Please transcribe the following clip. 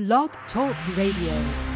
Blog Talk Radio.